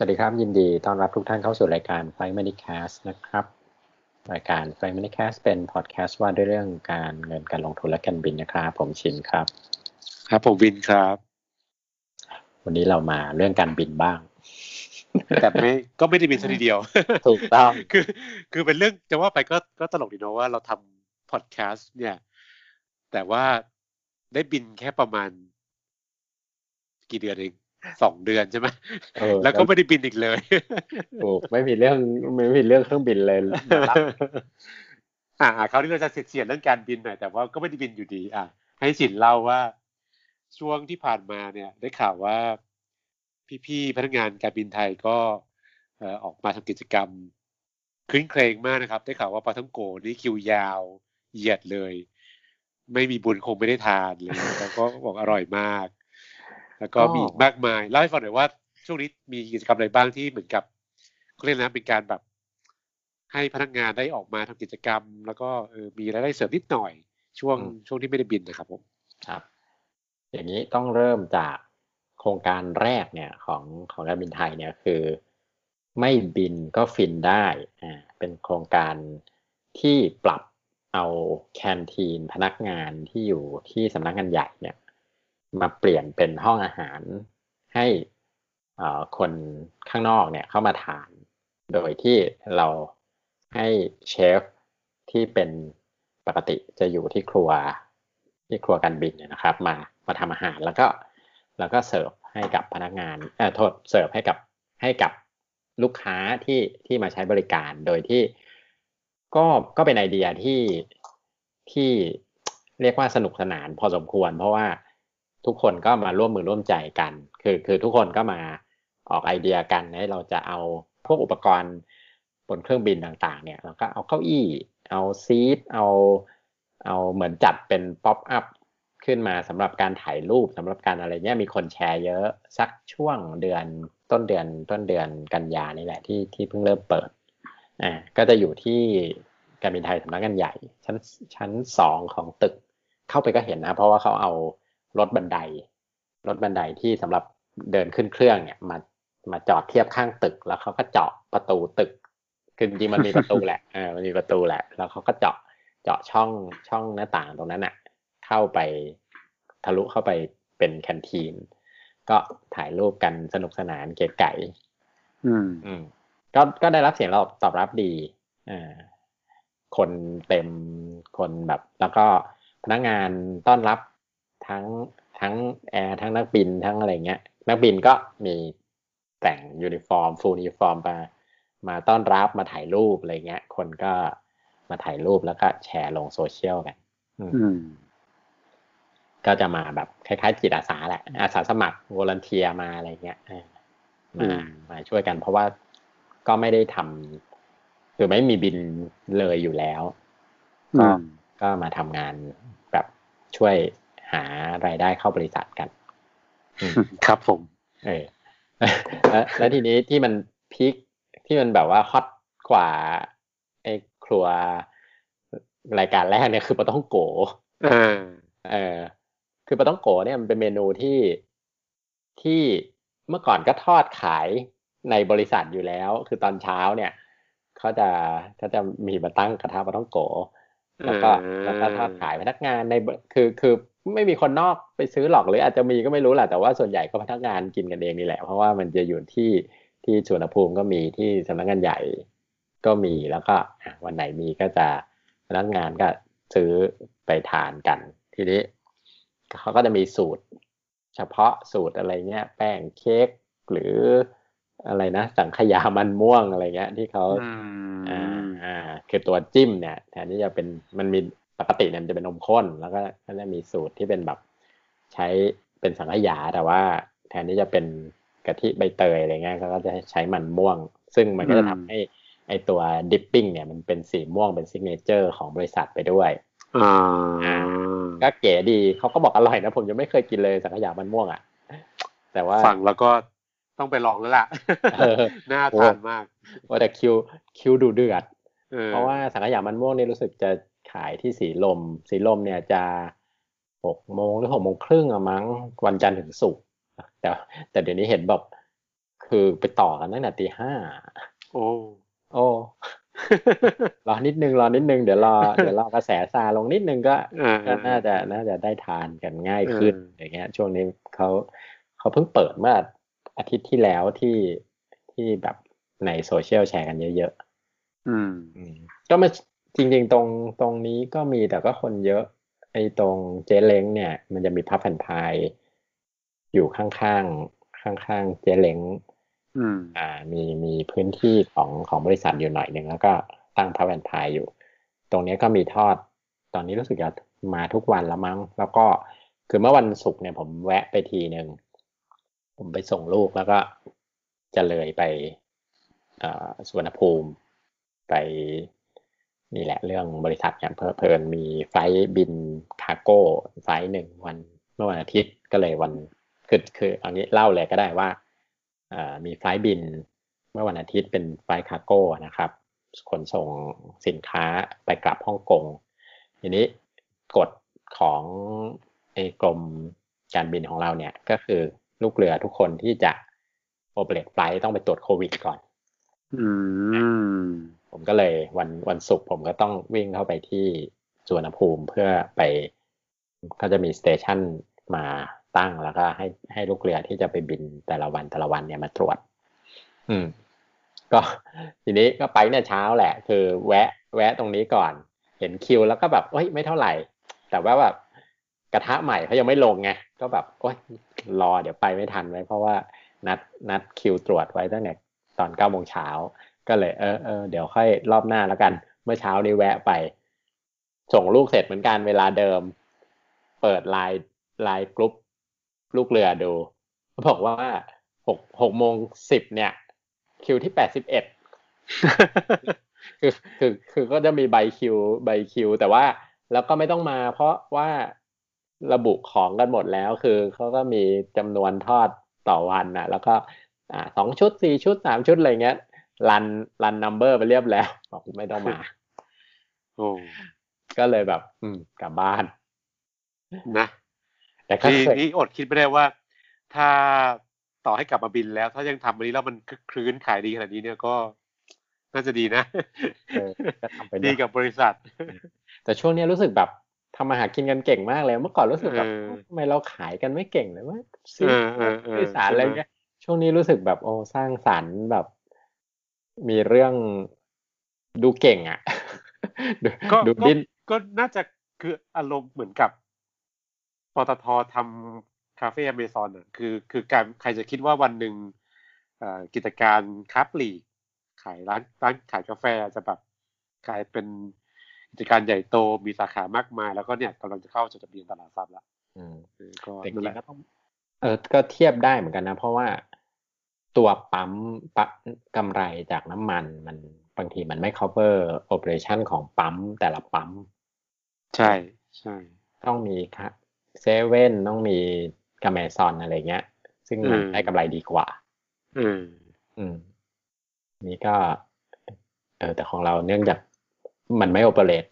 สวัสดีครับ ยินดีต้อนรับทุกท่านเข้าสู่รายการ Flight Money Cast นะครับ รายการ Flight Money Cast เป็นพอดแคสต์ว่าด้วยเรื่องการเงินการลงทุนและการบินนะครับ ผมชินครับ ครับผมวินครับ วันนี้เรามาเรื่องการบินบ้าง แต่ไม่ก็ไม่ได้บินสัทีเดียวถูกต้องคือ คือเป็นเรื่องจะว่าไปก็ก็ตลกดีเนาะว่าเราทำพอดแคสต์เนี่ย แต่ว่าได้บินแค่ประมาณ กี่เดือนเอง สองเดือนใช่ไหมเออแล้วก็ไม่ได้บินอีกเลยถูกไม่มีเรื่องไม่มีเรื่องเครื่องบินเลยนะครับอ่าคราวนี้เราจะเสียดเรื่องการบินหน่อยแต่ว่าก็ไม่ได้บินอยู่ดี อะ ให้สินเล่าว่าช่วงที่ผ่านมาเนี่ย ได้ข่าวว่าพี่ๆพนักงานการบินไทยก็เอ่อออกมาทำกิจกรรมคลื้นเครงมากนะครับ ได้ข่าวว่าปาทังโกนี่คิวยาวเหยียดเลย ไม่มีบุญคงไม่ได้ทานเลยแล้วก็บอกอร่อยมาก แล้วก็มีอีกมากมายเล่าให้ฟังหน่อยว่าช่วงนี้มีกิจกรรมอะไรบ้างที่เหมือนกับเขาเรียกนะเป็นการแบบ ให้พนักงานได้ออกมาทำกิจกรรม แล้วก็เออมีรายได้เสริมนิดหน่อย ช่วงอืมช่วงที่ไม่ได้บินนะครับผมครับ อย่างนี้ต้องเริ่มจากโครงการแรกเนี่ยของของการบินไทยเนี่ยคือ ไม่บินก็ฟินได้อ่าเป็นโครงการที่ปรับเอาแคนทีนพนักงานที่อยู่ที่สำนักงานใหญ่เนี่ย มาเปลี่ยนเป็นห้องอาหารให้คนข้างนอกเนี่ยเข้ามาทาน โดยที่เราให้เชฟที่เป็นปกติจะอยู่ที่ครัวที่ครัวการบินเนี่ยนะครับ มามาทำอาหารแล้วก็แล้วก็เสิร์ฟให้กับพนักงานเอ่อโทษเสิร์ฟให้กับให้กับลูกค้าที่ที่มาใช้บริการโดยที่ก็ก็เป็นไอเดียที่ที่เรียกว่าสนุกสนานพอสมควร เพราะว่า ทุกคนก็มาร่วมมือร่วมใจกัน คือคือทุกคนก็มาออกไอเดียกันให้เราจะเอาพวกอุปกรณ์บนเครื่องบินต่างๆ เนี่ยเราก็เอาเก้าอี้ เอาซีทเอาเอาเหมือนจัดเป็นป๊อปอัพขึ้นมาสำหรับการถ่ายรูปสำหรับการอะไรเนี้ยมีคนแชร์เยอะสักช่วงเดือนต้นเดือนต้นเดือนกันยานี่แหละที่ที่เพิ่งเริ่มเปิดอ่าก็จะอยู่ที่การบินไทยสำนักงานใหญ่ ชั้นชั้นสองของตึกเข้าไปก็เห็นนะ เพราะว่าเขาเอา รถบันได รถบันไดที่สำหรับเดินขึ้นเครื่องเนี่ยมามาจอดเทียบข้างตึก แล้วเขาก็เจาะประตูตึกคือจริงๆมันมีประตูแหละเออมันมีประตูแหละ แล้วเขาก็เจาะเจาะช่องช่องหน้าต่างตรงนั้นอะ เข้าไปทะลุเข้าไปเป็น canteen ก็ถ่ายรูปกันสนุกสนานเก๋ไก๋อืม อืม ก็ก็ได้รับเสียงตอบตอบรับดีอ่าคนเต็มคนแบบ แล้วก็พนักงานต้อนรับ ทั้งทั้งแอร์ทั้งนักบินทั้งอะไรเงี้ย นักบินก็มีแต่ง uniform full uniform มามาต้อนรับมาถ่ายรูปอะไรเงี้ย คนก็มาถ่ายรูปแล้วก็แชร์ลงโซเชียลกันอืมอืมก็จะมาแบบคล้ายๆจิตอาสาแหละ อาสาสมัครวอลเทียมาอะไรเงี้ยเอออืมามมาช่วยกันเพราะว่าก็ไม่ได้ทำคือไม่มีบินเลยอยู่แล้วอืก็มก็มาทำงานแบบช่วย หารายได้เข้าบริษัทกันอืมครับผม เออแล้วแล้วทีนี้ที่มันพีคที่มันแบบว่าฮอตกว่าไอ้ครัวรายการแรกเนี่ยคือปลาต้องโกอ่าเออ คือปลาต้องโกะเนี่ยมันเป็นเมนูที่ที่เมื่อก่อนก็ทอดขายในบริษัทอยู่แล้ว คือตอนเช้าเนี่ยเขาจะเขาจะมีมาตั้งกระทะปลาต้องโกะแล้วก็อ่าแล้วก็ทอดขายพนักงานในบคือคือ ไม่มีคนนอกไปซื้อหรอกหรืออาจจะมีก็ไม่รู้แหละแต่ว่าส่วนใหญ่ก็พนักงานกินกันเองนี่แหละ เพราะว่ามันจะอยู่ที่ที่สวนภูมิก็มีที่สำนักงานใหญ่ก็มีแล้วก็อะวันไหนมีก็จะพนักงานก็ซื้อไปทานกัน ทีนี้เขาก็จะมีสูตร เฉพาะสูตรอะไรเงี้ย แป้งเค้กหรืออะไรนะสังขยามันม่วงอะไรเงี้ย ที่เขาอือ่ามอ่าคือตัวจิ้มเนี่ยแทนที่จะเป็นมันมี ปกติเนี่ยมันจะเป็นนมข้น แล้วก็ก็จะมีสูตรที่เป็นแบบใช้เป็นสังขยาแต่ว่าแทนที่จะเป็นกะทิใบเตยอะไรเงี้ยเขาก็จะใช้มันม่วง ซึ่งมันก็จะทำให้ไอตัว dipping เนี่ยมันเป็นสีม่วงเป็น signature ของบริษัทไปด้วยอ่าก็เก๋ดีเขาก็บอกอร่อยนะ ผมยังไม่เคยกินเลยสังขยามันม่วงอะแต่ว่าฟังแล้วก็ต้องไปลองแล้วล่ะเออน่าทานมากว่าแต่คิวคิวดูเดือดออเพราะว่าสังขยามันม่วงเนี่ยรู้สึกจะ ขายที่สีลม สีลมเนี่ยจะหกโมงหรือหกโมงครึ่งอะมั้งวันจันทร์ถึงศุกร์แต่แต่เดี๋ยวนี้เห็นแบบคือไปต่อกันตั้งแต่ตีห้าโอ้โอ้รอนิดนึงรอนิดนึงเดี๋ยวรอเดี๋ยวรอกระแสซาลงนิดนึงก็อ่าก็น่าจะน่าจะได้ทานกันง่ายขึ้นเอออย่างเงี้ย ช่วงนี้เขาเขาเพิ่งเปิดเมื่ออาทิตย์ที่แล้วที่ที่แบบในโซเชียลแชร์กันเยอะอืมๆอืม ก็มา จริงๆ ตรงตรงนี้ก็มีแต่ก็คนเยอะ ไอ้ตรงเจเล้งเนี่ย มันจะมีพับแผ่นพายอยู่ข้างๆข้างๆเจเล้งอืม อ่า มีมีพื้นที่ของของบริษัทอยู่หน่อยหนึ่งแล้วก็ตั้งพับแอนพายอยู่ ตรงนี้ก็มีทอด ตอนนี้รู้สึกจะมาทุกวันแล้วมั้ง แล้วก็คือเมื่อวันศุกร์เนี่ยผมแวะไปทีหนึ่งผมไปส่งลูกแล้วก็จะเลยไปอ่าสุวรรณภูมิ ไป นี่แหละเรื่องบริษัทเนี่ยเพอเพลินมี flight บิน cargo flight หนึ่งวันเมื่อวันอาทิตย์ก็เลยวันคือคือเอางี้เล่าเลยก็ได้ว่ามี flight บินเมื่อวันอาทิตย์เป็น flight cargo นะครับขนส่งสินค้าไปกลับฮ่องกงทีนี้กฎของไอ้กรมการบินของเราเนี่ยก็คือลูกเรือทุกคนที่จะโอเปเรตไฟล์ต้องไปตรวจโควิดก่อนอืม ก็เลยวันวันศุกร์ผมก็ต้องวิ่งเข้าไปที่สุวรรณภูมิเพื่อไปก็จะมีสเตชันมาตั้งแล้วก็ให้ให้ลูกเรือที่จะไปบินแต่ละวันแต่ละวันเนี่ยมาตรวจ อืม ก็ทีนี้ก็ไปเนี่ยเช้าแหละ คือแวะ แวะตรงนี้ก่อน เห็นคิวแล้วก็แบบเอ้ยไม่เท่าไหร่ แต่ว่าแบบกระทะใหม่เขายังไม่ลงไงก็แบบโอ้ยรอเดี๋ยวไปไม่ทันไว้เพราะว่านัดนัดคิวตรวจไว้ตั้งแต่ตอนเก้าโมงเช้า ก็เลยเออเออเดี๋ยวค่อยรอบหน้าแล้วกัน เมื่อเช้านี้แวะไป ส่งลูกเสร็จเหมือนกันเวลาเดิม เปิดไลน์ไลน์กรุ๊ปลูกเรือดูเขาบอกว่าหกหกโมงสิบเนี่ย คิวที่แปดสิบเอ็ดคือคือคือก็จะมีใบคิวใบคิว แต่ว่าแล้วก็ไม่ต้องมา เพราะว่าระบุของกันหมดแล้ว คือเขาก็มีจำนวนทอดต่อวันนะแล้วก็อ่าสองชุดสี่ชุดสามชุดอะไรเงี้ย รันรันนัมเบอร์ไปเรียบแล้วบอกไม่ต้องมาโอ้ก็เลยแบบ อืมกลับบ้าน นะ แต่ก็พี่เคยพี่อดคิดไม่ได้ว่า ถ้าต่อให้กลับมาบินแล้ว ถ้ายังทำอันนี้แล้วมันคึกคลื้นขายดีขนาดนี้เนี่ยก็น่าจะดีนะเออก็ทำไปดีเนอะกับบริษัท แต่ช่วงนี้รู้สึกแบบทำมาหากินกันเก่งมากเลย เมื่อก่อนรู้สึกแบบเออทำไมเราขายกันไม่เก่งเลยว่าซื้อเออเออเออสื่อสารใช่ไหมอะไรเงี้ยช่วงนี้รู้สึกแบบโอ้สร้างสรรค์แบบ มีเรื่องดูเก่งอะดูก็ดูก็ดิ้นก็น่าจะคืออารมณ์เหมือนกับปตททำคาเฟ่อเมซอนอะคือคือการใครจะคิดว่าวันหนึ่งเอ่อกิจการค้าปลีกขายร้านร้านขายกาแฟจะแบบกลายเป็นกิจการใหญ่โตมีสาขามากมาย แล้วก็เนี่ยกำลังจะเข้าจดทะเบียนตลาดทรัพย์แล้วอืมเออก็แต่จนั่นริแหงละๆก็ต้องเออก็เทียบได้เหมือนกันนะ เพราะว่า ตัวปั๊มปั๊มกำไรจากน้ำมันมันบางทีมันไม่ cover operation ของปั๊มแต่ละปั๊ม ใช่ใช่ ต้องมีค่ะเซเว่นต้องมีกาแมซอนอะไรเงี้ย ซึ่งมันอืมได้กำไรดีกว่า อืม อืม นี่ก็ เออแต่ของเราเนื่องจากมันไม่โอเปเรต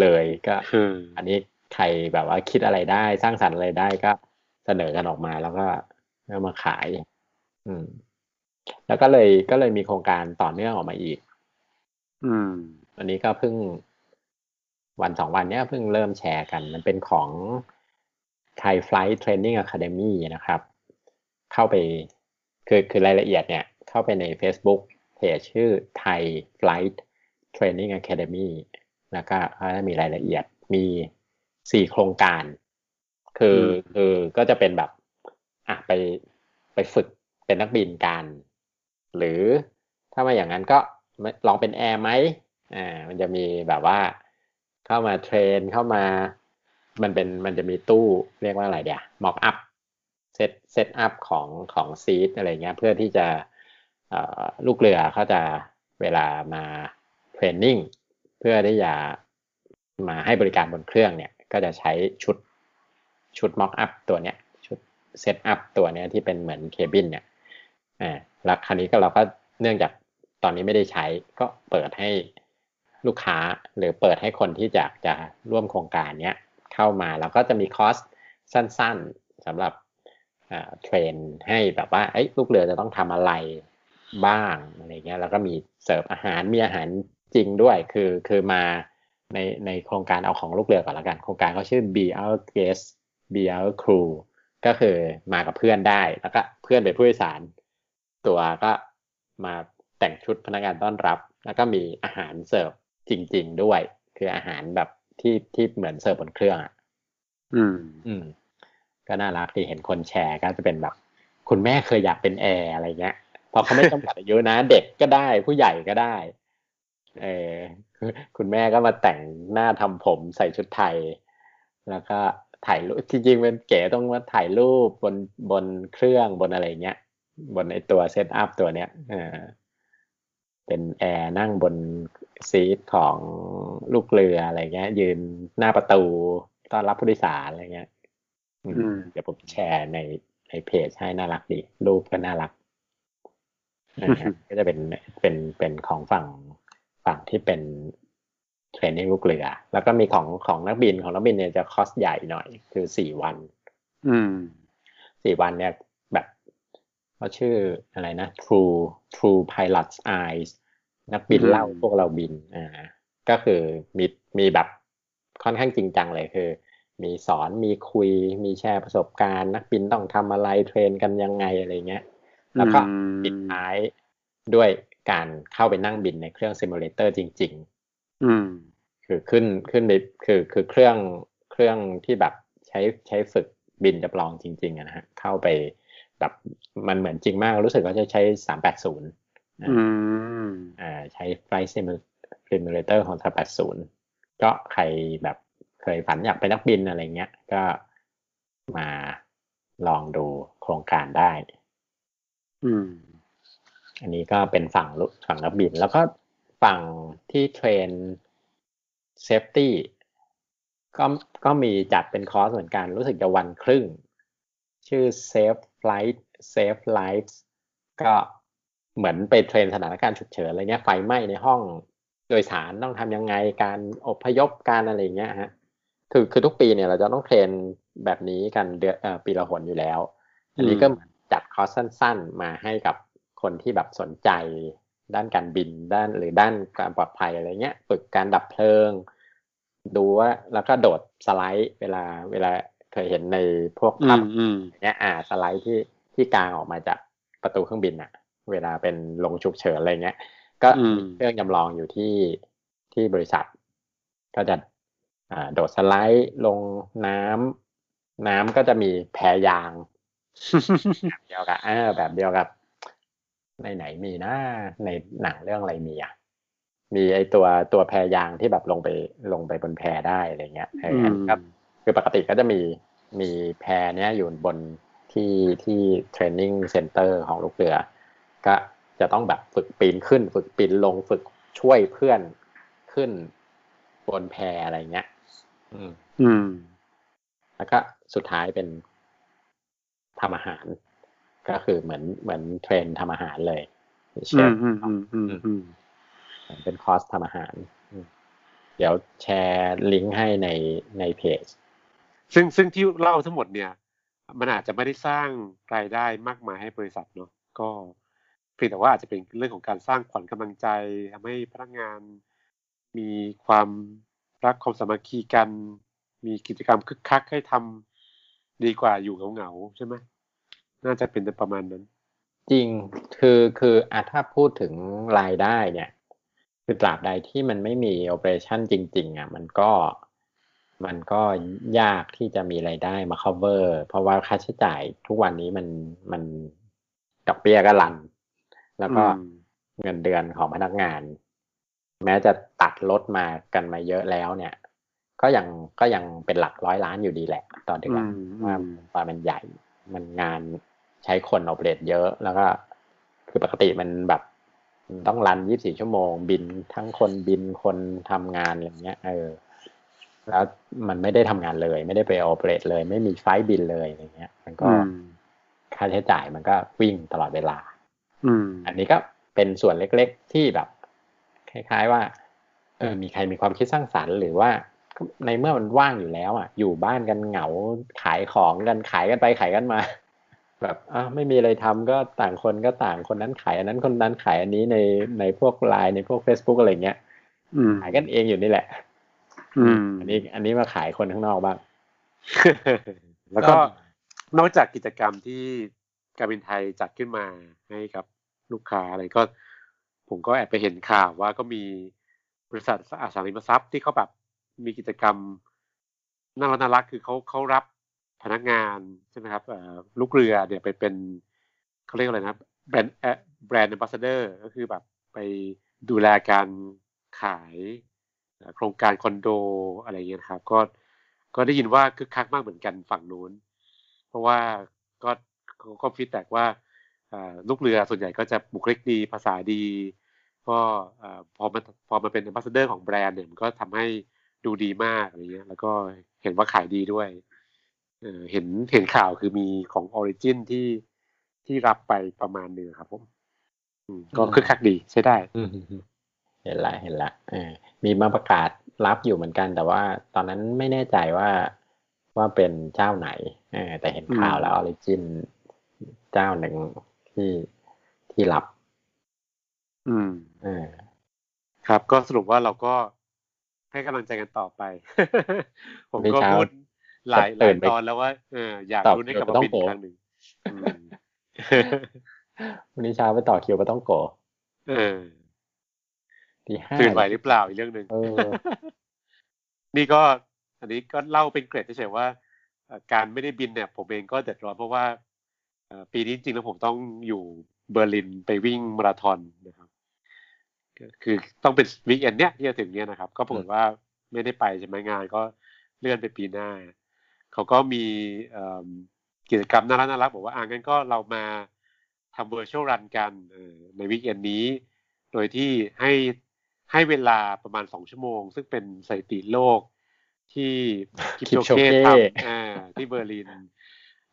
เลยก็อืมอันนี้ใครแบบว่าคิดอะไรได้สร้างสรรค์อะไรได้ก็เสนอกันออกมาแล้วก็เอามาขาย อืม แล้วก็เลยก็เลยมีโครงการต่อเนื่องออกมาอีก อืม อันนี้ก็เพิ่งวันสองวันเนี้ยเพิ่งเริ่มแชร์กัน มันเป็นของ Thai Flight Training Academy นะครับ เข้าไปคือคือรายละเอียดเนี่ย เข้าไปใน Facebook เพจชื่อ Thai Flight Training Academy แล้วก็เขาจะมีรายละเอียดมีสี่โครงการ คืออมคือก็จะเป็นแบบอะไปไปฝึกเป็นนักบินกัน หรือถ้าไม่อย่างนั้นก็ลองเป็นแอร์ไหมอ่ามันจะมีแบบว่าเข้ามา train เข้ามา มันเป็นมันจะมีตู้เรียกว่าอะไรเดีย mock up set set up ของของ seat อะไรเงี้ยเพื่อที่จะลูกเรือเขาจะเวลามา training เพื่อที่จะมาให้บริการบนเครื่องเนี่ย ก็จะใช้ชุดชุด mock up ตัวเนี้ยชุด set up ตัวเนี้ยที่เป็นเหมือน cabin เนี่ยอ่า แล้วคราวนี้ก็เราก็เนื่องจากตอนนี้ไม่ได้ใช้ก็เปิดให้ลูกค้าหรือเปิดให้คนที่จะจะร่วมโครงการเนี้ยเข้ามาแล้วก็จะมีคอร์สสั้นๆสำหรับ trainให้แบบว่าเอ้ลูกเรือจะต้องทำอะไรบ้างอะไรเงี้ยแล้วก็มีเสิร์ฟอาหารมีอาหารจริงด้วยคือคือมาในในโครงการเอาของลูกเรือก่อนละกัน โครงการเขาชื่อ Be Our Guest Be Our Crew ก็คือมากับเพื่อนได้แล้วก็เพื่อนเป็นผู้โดยสาร ตัวก็มาแต่งชุดพนักงานต้อนรับ แล้วก็มีอาหารเสิร์ฟจริง ๆ ด้วย คืออาหารแบบที่ที่เหมือนเสิร์ฟบนเครื่องอะอืม อืม ก็น่ารักที่เห็นคนแชร์ก็จะเป็นแบบ คุณแม่เคยอยากเป็นแอร์อะไรเงี้ยเพราะเขาไม่จำกัดอายุนะเด็กก็ได้ผู้ใหญ่ก็ได้ เออคุณแม่ก็มาแต่งหน้าทำผมใส่ชุดไทย แล้วก็ถ่ายรูปจริงๆเป็นเก๋ต้องมาถ่ายรูปบนบนเครื่องบนอะไรเงี้ย บนไอตัว set up ตัวเนี้ยเออเป็นแอร์นั่งบน seat ของลูกเรืออะไรเงี้ย ยืนหน้าประตูต้อนรับผู้โดยสารอะไรเงี้ยอืมอืมเดี๋ยวผมแชร์ในในเพจให้น่ารักดี รูปก็น่ารักนะครับก็จะเป็นเป็นเป็นของฝั่งฝั่งที่เป็นเทรนนิ่งลูกเรือ แล้วก็มีของของนักบินของนักบินเนี่ยจะคอสใหญ่หน่อย คือสี่วันอืมสี่วันเนี่ยแบบ เขาชื่ออะไรนะ True Through Pilot's Eyes นักบินอืมเล่าพวกเราบินอ่าก็คือมีมีแบบค่อนข้างจริงจังเลยคือ มีสอนมีคุยมีแชร์ประสบการณ์ นักบินต้องทำอะไร train กันยังไงอะไรเงี้ย แล้วก็อืมปิดท้ายด้วยการเข้าไปนั่งบินในเครื่อง simulator จริงอืมๆคือขึ้นขึ้นไปคือคือเครื่องเครื่องที่แบบใช้ใช้ฝึกบินจำลองจริงๆอะนะฮะเข้าไป แบบมันเหมือนจริงมากรู้สึกว่าจะใช้สามแปดศูนย์อืมอ่าใช้ Flight Simulator ของ380ก็ใครแบบเคยฝันอยากเป็นนักบินอะไรเงี้ย ก็มาลองดูโครงการได้ อืม อันนี้ก็เป็นฝั่งลุฝั่งนักบิน แล้วก็ฝั่งที่ train safety ก็ก็มีจัดเป็นคอร์สเหมือนกัน รู้สึกจะวันครึ่ง ชื่อ Safe Flight Safe Lives ก็เหมือนไปเทรนสถานการณ์ฉุกเฉินอะไรเงี้ยไฟไหม้ในห้องโดยสารต้องทำยังไงการอพยพการอะไรเงี้ยฮะคือคือทุกปีเนี่ยเราจะต้องเทรนแบบนี้กันเดือนปีละหนอยู่แล้ว อันนี้ก็จัดคอร์สสั้น ๆ มาให้กับคนที่แบบสนใจด้านการบินด้านหรือด้านการปลอดภัยอะไรเงี้ย ฝึกการดับเพลิง ดูว่าแล้วก็โดดสไลด์เวลาเวลา เคยเห็นในพวกอืภาพมอืมเนี้ยอ่าสไลด์ที่ที่กลางออกมาจากประตูเครื่องบินอะเวลาเป็นลงฉุกเฉินอะไรเงี้ย ก็อืมมีเครื่องจำลองอยู่ที่ที่บริษัท ก็จะอ่าโดดสไลด์ลงน้ำน้ำก็จะมีแพยางแบบเดียวกับเออแบบเดียวกับในไหนมีนะในหนังเรื่องอะไรมีอะมีไอตัวตัวแพยางที่แบบลงไปลงไปบนแพได้อะไรเงี้ยเอออันนี้ก็ คือปกติก็จะมีมีแพเนี้ยอยู่บนที่ที่ training center ของลูกเรือ ก็จะต้องแบบฝึกปีนขึ้น ฝึกปีนลงฝึกช่วยเพื่อนขึ้นบนแพอะไรเงี้ย อืม อืม แล้วก็สุดท้ายเป็นทำอาหาร ก็คือเหมือนเหมือนเทรนทำอาหารเลยเชอืฟมอืมอืมอืมอืมเป็นคอร์สทำอาหารอืมเดี๋ยวแชร์ลิงก์ให้ในในเพจ ซึ่งซึ่งที่เล่าทั้งหมดเนี่ย มันอาจจะไม่ได้สร้างรายได้มากมายให้บริษัทเนาะก็เพียงแต่ว่าอาจจะเป็นเรื่องของการสร้างขวัญกำลังใจทำให้พนักงานมีความรักความสามัคคีกัน มีกิจกรรมคึกคักให้ทำดีกว่าอยู่เหงาๆใช่ไหมน่าจะเป็นประมาณนั้น จริงคือคืออะถ้าพูดถึงรายได้เนี่ย คือตราบใดที่มันไม่มีโอเปอเรชั่นจริง ๆอะมันก็ มันก็ยากที่จะมีรายได้มา cover เพราะว่าค่าใช้จ่ายทุกวันนี้มันมันดอกเบี้ยก็รัน แล้วก็อืมเงินเดือนของพนักงาน แม้จะตัดลดมากันมาเยอะแล้วเนี่ย ก็ยังก็ยังเป็นหลักร้อยล้านอยู่ดีแหละ ต่อเดือนอืมว่าอืมว่ามันใหญ่ มันงานใช้คนออเปเรตเยอะ แล้วก็คือปกติมันแบบมันต้องรัน24ชั่วโมง บินทั้งคนบินคนทำงานอะไรเงี้ย เออ แล้วมันไม่ได้ทำงานเลย ไม่ได้ไปออเปเรตเลย ไม่มีไฟล์บินเลยอะไรเงี้ย มันก็อืมค่าใช้จ่ายมันก็วิ่งตลอดเวลา อืม อันนี้ก็เป็นส่วนเล็กๆที่แบบ คล้าย ๆว่า เออ มีใครมีความคิดสร้างสรรค์หรือว่าในเมื่อมันว่างอยู่แล้ว อะ อยู่บ้านกันเหงาขายของกันขายกันไปขายกันมา แบบอะไม่มีอะไรทำก็ต่างคนก็ต่างคนนั้นขายอันนั้นคนนั้นขายอันนี้ในในพวกไลน์ในพวก Facebook อะไรเงี้ยอืมขายกันเองอยู่นี่แหละ อืมอันนี้ อันนี้มาขายคนข้างนอกบ้าง แล้วก็นอกจากกิจกรรมที่การบินไทยจัดขึ้นมาให้กับลูกค้าอะไรก็ ผมก็แอบไปเห็นข่าวว่าก็มีบริษัทอสังหาริมทรัพย์ที่เขาแบบมีกิจกรรมน่ารักน่ารักคือเขาเขารับพนักงานใช่ไหมครับเอ่อลูกเรือเนี่ยไปเป็นเขาเรียกอะไรนะแบรนด์แบรนด์ a m b a s s a d o r ก็คือแบบไปดูแลการขายเอ่อ โครงการคอนโดอะไรเงี้ยนะครับ ก็ก็ได้ยินว่าคึกคักมากเหมือนกันฝั่งนู้น เพราะว่าก็เขาก็ฟีดแบ็กว่าอ่าลูกเรือส่วนใหญ่ก็จะบุคลิกดีภาษาดี ก็อ่าพอมันพอมาเป็น a m b a s s a d o r ของแบรนด์เนี่ยมันก็ทำให้ดูดีมากอะไรเงี้ย แล้วก็เห็นว่าขายดีด้วยเออเห็นเห็นข่าวคือมีของ Origin ที่ที่รับไปประมาณหนึงครับผมอืมก็อืมคึกคักดีใช้ได้อืม เห็นละเห็นละเออมีมาประกาศรับอยู่เหมือนกัน แต่ว่าตอนนั้นไม่แน่ใจว่าว่าเป็นเจ้าไหนเออแต่เห็นข่าวแล้วออริจินเจ้าหนึ่งที่ที่รับ อืมเออครับ ก็สรุปว่าเราก็ให้กำลังใจกันต่อไป ผมก็พูดหลายหลายตอนแล้วว่าเอออยากรู้ให้กลับมาบินอีกครั้งหนึ่งอืมวันนี้เช้าไปต่อคิวปาท่องโก๋เออ ตีห้าตื่นไหวหรือเปล่าอีกเรื่องหนึ่งเออนี่ก็อันนี้ก็เล่าเป็นเกร็ดเฉยๆว่าเอ่อการไม่ได้บินเนี่ย ผมเองก็เดือดร้อนเพราะว่าเอ่อปีนี้จริงๆแล้วผมต้องอยู่เบอร์ลินไปวิ่งมาราธอนนะครับก็คือต้องเป็น weekend เนี้ยที่จะถึงเนี้ยนะครับ ก็ปรากฏว่าไม่ได้ไปใช่ไหมงานก็เลื่อนไปปีหน้า เขาก็มีเอิ่มกิจกรรมน่ารักน่ารักบอกว่าอ่างั้นก็เรามาทำ virtual run กันเอ่อใน weekend นี้ โดยที่ให้ ให้เวลาประมาณสองชั่วโมง ซึ่งเป็นสถิติโลกที่คิปโชเก้ Kipchoge ทำอ่าที่เบอร์ลิน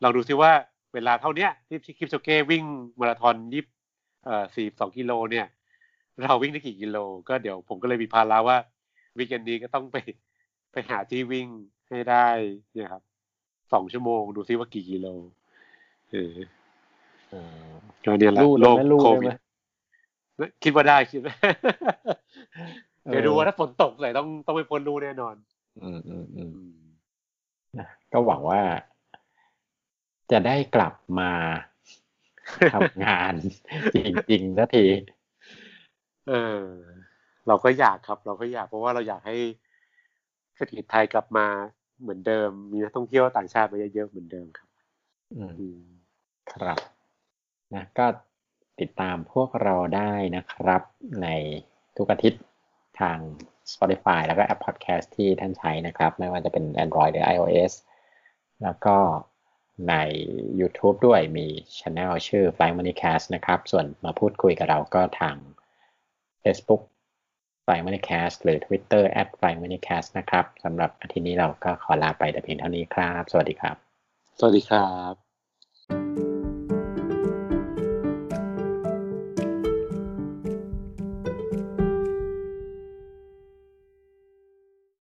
ลองดูซิว่าเวลาเท่าเนี้ยที่ที่คิปโชเก้วิ่งมาราธอนยี่เอ่อสี่สองกิโลเนี่ย เราวิ่งได้กี่กิโล ก็เดี๋ยวผมก็เลยมีภาระว่าวีคเอนนี้ก็ต้องไปไปหาที่วิ่งให้ได้เนี่ยครับสองชั่วโมงดูซิว่ากี่กิโลเออเออก็เนี่ยแหละลู่โลได้กไหมลู่โคได้วิไหมด คิดว่าได้คิดว่าเออเดี๋ยวดูว่าถ้าฝนตกเลยต้องต้องไปพ้นรูแน่นอน อืมอืมอืมอืมนะก็หวังว่า จะได้กลับมาทำงานจริงๆสักที เออ เราก็อยากครับ เราก็อยากเพราะว่าเราอยากให้เศรษฐกิจไทยกลับมาเหมือนเดิม มีนักท่องเที่ยวต่างชาติมาเยอะๆเหมือนเดิมครับ อืมอืมครับนะก็ ติดตามพวกเราได้นะครับในทุกอาทิตย์ทาง Spotify แล้วก็แอป Podcast ที่ท่านใช้นะครับ ไม่ว่าจะเป็น Android หรือ iOS แล้วก็ใน YouTube ด้วยมี Channel ชื่อ Flying Moneycast นะครับ ส่วนมาพูดคุยกับเราก็ทาง Facebook Flying Moneycast หรือ Twitter at Flying Moneycast นะครับสำหรับอาทิตย์นี้เราก็ขอลาไปแต่เพียงเท่านี้ครับ สวัสดีครับ สวัสดีครับ